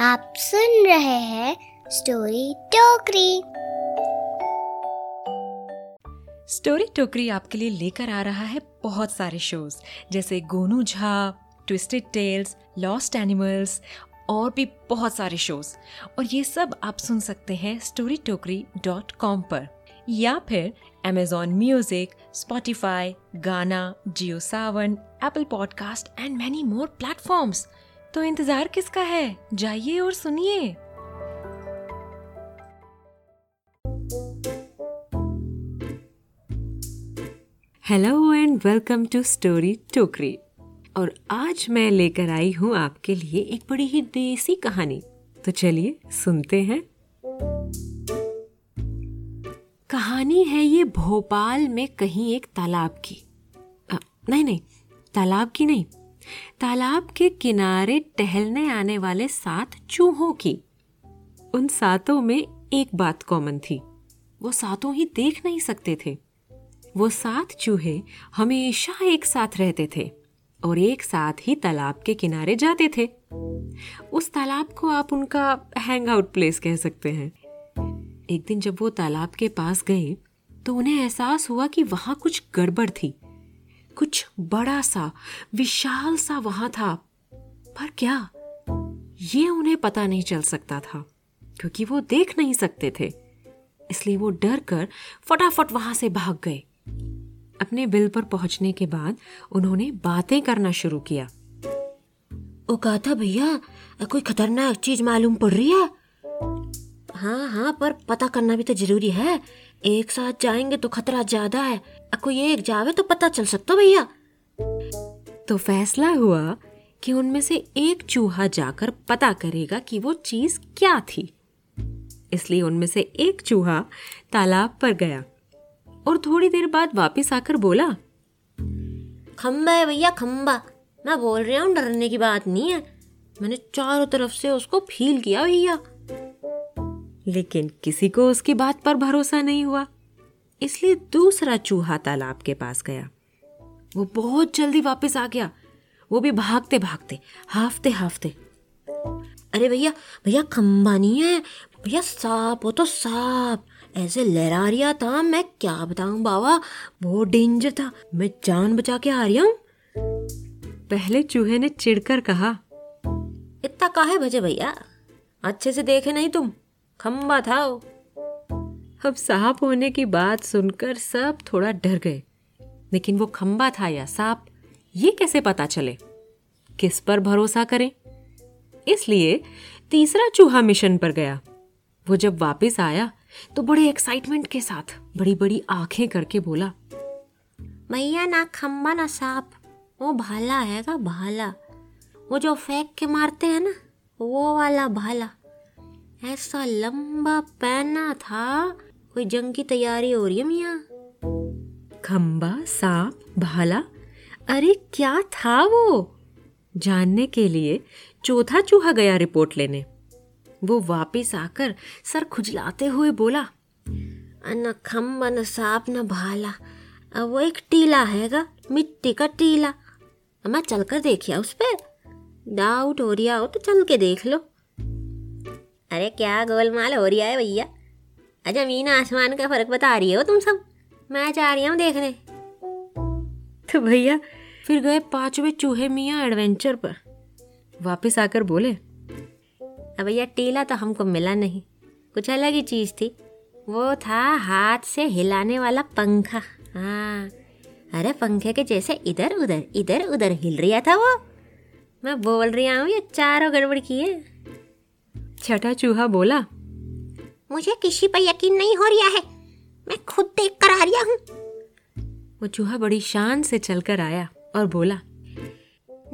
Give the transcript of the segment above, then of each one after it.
आप सुन रहे हैं स्टोरी टोकरी। स्टोरी टोकरी आपके लिए लेकर आ रहा है बहुत सारे शोज़ जैसे Gonu Jha twisted tales lost animals और भी बहुत सारे शोज़ और ये सब आप सुन सकते हैं स्टोरी टोकरी डॉट कॉम पर। या फिर Amazon music Spotify Gaana Jio Saavn Apple podcast and many more platforms तो इंतज़ार किसका है? जाइए और सुनिए। Hello and welcome to story Tokri और आज मैं लेकर आई हूँ आपके लिए एक बड़ी ही देसी कहानी। तो चलिए सुनते हैं। कहानी है ये भोपाल में कहीं एक तालाब की। आ, नहीं नहीं तालाब की नहीं तालाब के किनारे टहलने आने वाले सात चूहों की। उन सातों में एक बात कॉमन थी। वो सातों ही देख नहीं सकते थे। वो सात चूहे हमेशा एक साथ रहते थे और एक साथ ही तालाब के किनारे जाते थे। उस तालाब को आप उनका हैंग आउट प्लेस कह सकते हैं। एक दिन जब वो तालाब के पास गए तो उन्हें एहसास हुआ कि वहाँ कुछ गड़बड़ थी। कुछ बड़ा सा, विशाल सा वहाँ था। पर क्या? ये उन्हें पता नहीं चल सकता था, क्योंकि वो देख नहीं सकते थे। इसलिए वो डर कर फटाफट वहाँ से भाग गए। अपने बिल पर पहुँचने के बाद उन्होंने बातें करना शुरू किया। ओ कहता भैया, कोई खतरनाक चीज़ मालूम पड़ रही है? हाँ हाँ पर पता करना भी तो ज़रूरी है। एक साथ जाएँगे तो खतरा ज़्यादा है। कोई एक जावे तो पता चल सकता भैया। तो फैसला हुआ कि उनमें से एक चूहा जाकर पता करेगा कि वो चीज़ क्या थी। इसलिए उनमें से एक चूहा तालाब पर गया और थोड़ी देर बाद वापस आकर बोला खम्बा है भैया खम्बा मैं बोल रहा हूँ डरने की बात नहीं है। मैंने चारों तरफ़ से उसको फील किया भैया। लेकिन किसी को उसकी बात पर भरोसा नहीं हुआ। इसलिए दूसरा चूहा तालाब के पास गया। वो बहुत जल्दी वापस आ गया। वो भी भागते भागते हाफते हाफते अरे भैया भैया खम्बा नहीं है? भैया सांप हो तो सांप। ऐसे लहरा रिया था मैं क्या बताऊँ बाबा? बहुत डेंजर था। मैं जान बचा के आ रही हूँ। पहले चूहे ने चिढ़कर कहा इतना काहे बजे भैया? अच्छे से देखे नहीं तुम। खम्बा था वो। अब सांप होने की बात सुनकर सब थोड़ा डर गए। लेकिन वो खम्बा था या सांप, ये कैसे पता चले? किस पर भरोसा करें? इसलिए तीसरा चूहा मिशन पर गया। वो जब वापस आया तो बड़े एक्साइटमेंट के साथ बड़ी बड़ी आँखें करके बोला मैया ना खम्बा ना सांप। वो भाला है का भाला। वो जो फेंक के मारते हैं ना, वो वाला भाला। ऐसा लंबा पहना था कोई जंग की तैयारी हो रही है मिया? खम्बा सांप, भाला? अरे, क्या था वो? जानने के लिए चौथा चूहा गया रिपोर्ट लेने। वो वापस आकर सर खुजलाते हुए बोला, न खम्बा न सांप, न भाला। वो एक टीला हैगा, मिट्टी का टीला। मैं चलकर देखिया उस पर डाउट हो रहा हो तो चल के देख लो। अरे, क्या गोलमाल हो रही है भैया? ज़मीन आसमान का फ़र्क बता रही हो तुम सब? मैं जा रही हूँ देखने। तो भैया, फिर गए पांचवे चूहे मियाँ एडवेंचर पर। वापस आकर बोले भैया, टीला तो हमको मिला नहीं। कुछ अलग ही चीज़ थी। वो था हाथ से हिलाने वाला पंखा। हाँ। अरे, पंखे के जैसे इधर उधर इधर उधर हिल रहा था वो। मैं बोल रही हूँ, ये चारों गड़बड़ की है। छठा चूहा बोला मुझे किसी पर यकीन नहीं हो रहा है। मैं खुद देख कर आ रहा हूँ। वो चूहा बड़ी शान से चलकर आया और बोला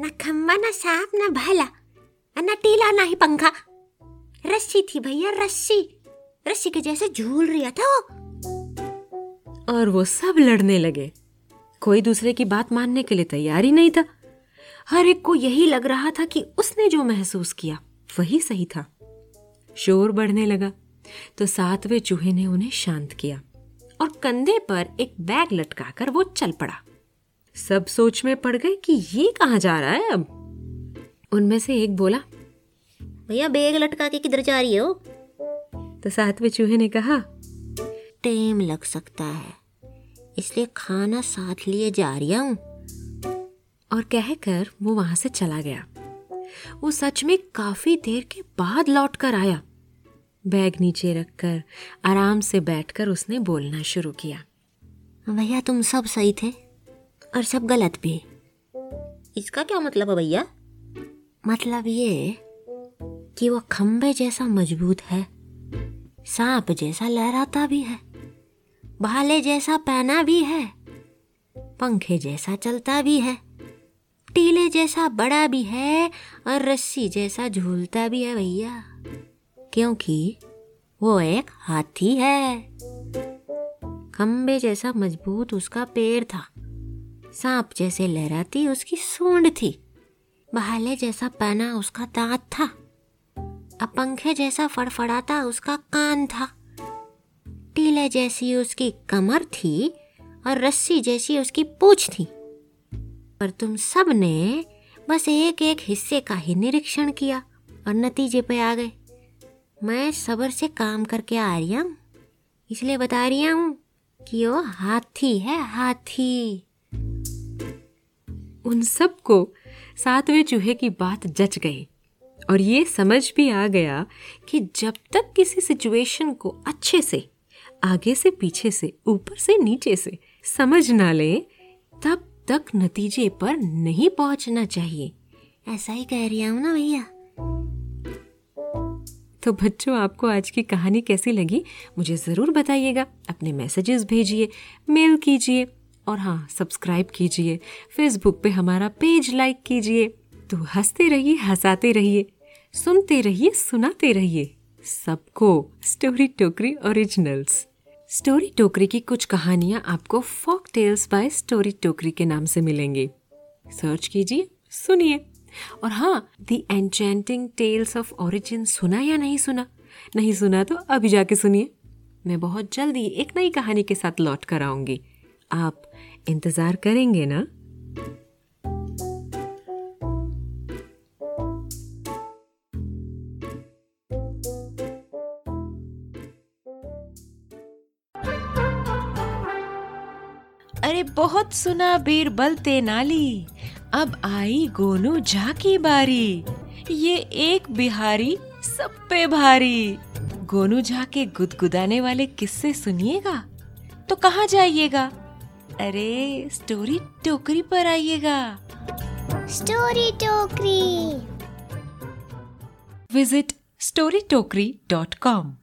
न खम्बा न सांप न भाला न टीला न ही पंखा। रस्सी थी भैया रस्सी। रस्सी के जैसे झूल रहा था वो। और वो सब लड़ने लगे। कोई दूसरे की बात मानने के लिए तैयार ही नहीं था। हर एक को यही लग रहा था कि उसने जो महसूस किया वही सही था। शोर बढ़ने लगा। तो सातवें चूहे ने उन्हें शांत किया और कंधे पर एक बैग लटकाकर वो चल पड़ा। सब सोच में पड़ गए कि ये कहा जा रहा है अब। उनमें से एक बोला भैया बैग लटका के किधर जा रही हो? तो सातवें चूहे ने कहा टाइम लग सकता है इसलिए खाना साथ लिए जा रही हूँ। और कहकर वो वहाँ से चला गया। वो सच में काफ़ी देर के बाद लौट कर आया। बैग नीचे रखकर आराम से बैठकर उसने बोलना शुरू किया। भैया तुम सब सही थे और सब गलत भी। इसका क्या मतलब है भैया? मतलब ये कि वो खंबे जैसा मज़बूत है सांप जैसा लहराता भी है भाले जैसा पहना भी है पंखे जैसा चलता भी है टीले जैसा बड़ा भी है और रस्सी जैसा झूलता भी है भैया। क्योंकि वो एक हाथी है। खम्बे जैसा मज़बूत उसका पेड़ था। सांप जैसे लहराती उसकी सूंड थी। बहाले जैसा पहना उसका दांत था। अब पंखे जैसा फड़फड़ाता उसका कान था। टीले जैसी उसकी कमर थी और रस्सी जैसी उसकी पूछ थी। पर तुम सबने बस एक एक हिस्से का ही निरीक्षण किया और नतीजे पे आ गए। मैं सबर से काम करके आ रही हूँ। इसलिए बता रही हूँ कि वो हाथी है हाथी। उन सबको सातवें चूहे की बात जच गई और ये समझ भी आ गया कि जब तक किसी सिचुएशन को अच्छे से आगे से पीछे से ऊपर से नीचे से समझ ना ले तब तक नतीजे पर नहीं पहुँचना चाहिए। ऐसा ही कह रही हूँ ना भैया। तो बच्चों, आपको आज की कहानी कैसी लगी? मुझे ज़रूर बताइएगा। अपने मैसेजेस भेजिए मेल कीजिए, और हाँ सब्सक्राइब कीजिए। फेसबुक पे हमारा पेज लाइक कीजिए। तो हँसते रहिए, हंसाते रहिए। सुनते रहिए, सुनाते रहिए। सबको स्टोरी टोकरी ओरिजिनल्स स्टोरी टोकरी की कुछ कहानियाँ आपको फॉक टेल्स बाय स्टोरी टोकरी के नाम से मिलेंगी। सर्च कीजिए, सुनिए। और हाँ the enchanting tales of origin सुना या नहीं सुना? नहीं सुना तो अभी जाके सुनिए। मैं बहुत जल्दी एक नई कहानी के साथ लौट कर आऊँगी। आप इंतज़ार करेंगे ना? अरे बहुत सुना, बीरबल तेनाली। अब आई गोनू झा की बारी। ये एक बिहारी सब पे भारी। गोनू झा के गुदगुदाने वाले किस्से सुनिएगा? तो कहाँ जाइएगा? अरे स्टोरी टोकरी पर आइएगा। Story Tokri. Visit story Tokri dot com